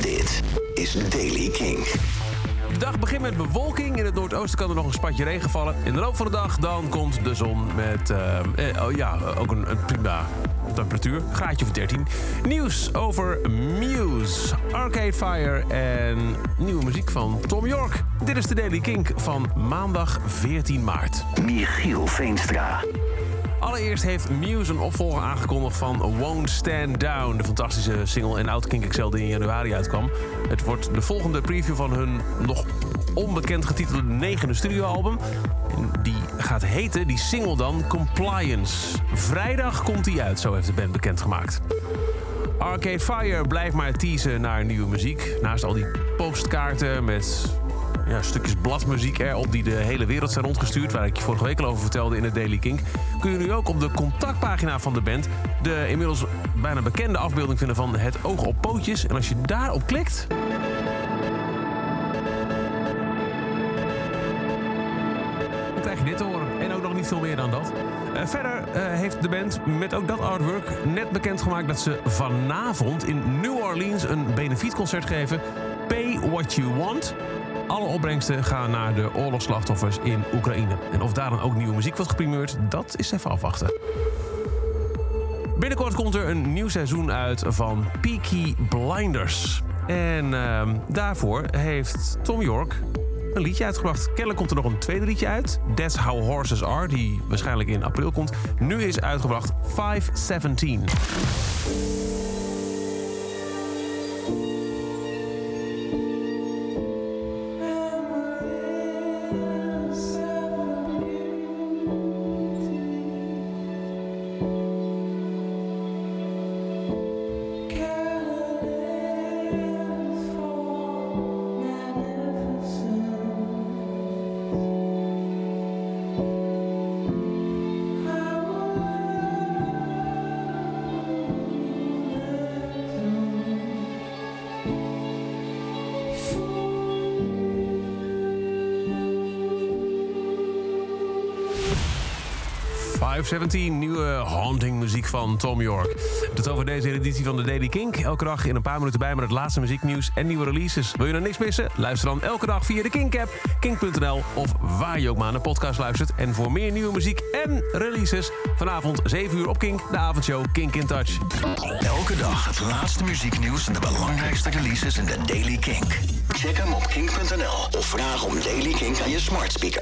Dit is Daily King. De dag begint met bewolking. In het noordoosten kan er nog een spatje regen vallen. In de loop van de dag dan komt de zon met eh, eh, oh ja, ook een, een prima temperatuur. Graadje of 13. Nieuws over Muse, Arcade Fire en nieuwe muziek van Tom York. Dit is de Daily Kink van maandag 14 maart. Michiel Veenstra. Allereerst heeft Muse een opvolger aangekondigd van Won't Stand Down. De fantastische single en oud Kink XL die in januari uitkwam. Het wordt de volgende preview van hun nog onbekend getitelde negende studioalbum. Die gaat heten, die single dan, Compliance. Vrijdag komt die uit, zo heeft de band bekendgemaakt. Arcade Fire blijft maar teasen naar nieuwe muziek. Naast al die postkaarten met ja, stukjes bladmuziek erop die de hele wereld zijn rondgestuurd, waar ik je vorige week al over vertelde in het Daily Kink, kun je nu ook op de contactpagina van de band de inmiddels bijna bekende afbeelding vinden van het oog op pootjes. En als je daarop klikt. Dan krijg je dit te horen. En ook nog niet veel meer dan dat. Eh, verder eh, heeft de band met ook dat artwork net bekendgemaakt dat ze vanavond in New Orleans een benefietconcert geven. Pay What You Want. Alle opbrengsten gaan naar de oorlogsslachtoffers in Oekraïne. En of daar dan ook nieuwe muziek wordt geprimeerd, dat is even afwachten. Binnenkort komt er een nieuw seizoen uit van Peaky Blinders. En ehm, daarvoor heeft Tom York een liedje uitgebracht. Kennelijk komt er nog een tweede liedje uit. That's How Horses Are, die waarschijnlijk in april komt. Nu is uitgebracht 517. .517, nieuwe haunting muziek van Tom York. Tot over deze editie van de Daily Kink. Elke dag in een paar minuten bij met het laatste muzieknieuws en nieuwe releases. Wil je nou niks missen? Luister dan elke dag via de Kink-app, kink.nl... of waar je ook maar naar de podcast luistert. En voor meer nieuwe muziek en releases... vanavond 7 uur op Kink, de avondshow Kink in Touch. Elke dag het laatste muzieknieuws en de belangrijkste releases in de Daily Kink. Check hem op kink.nl of vraag om Daily Kink aan je smart speaker.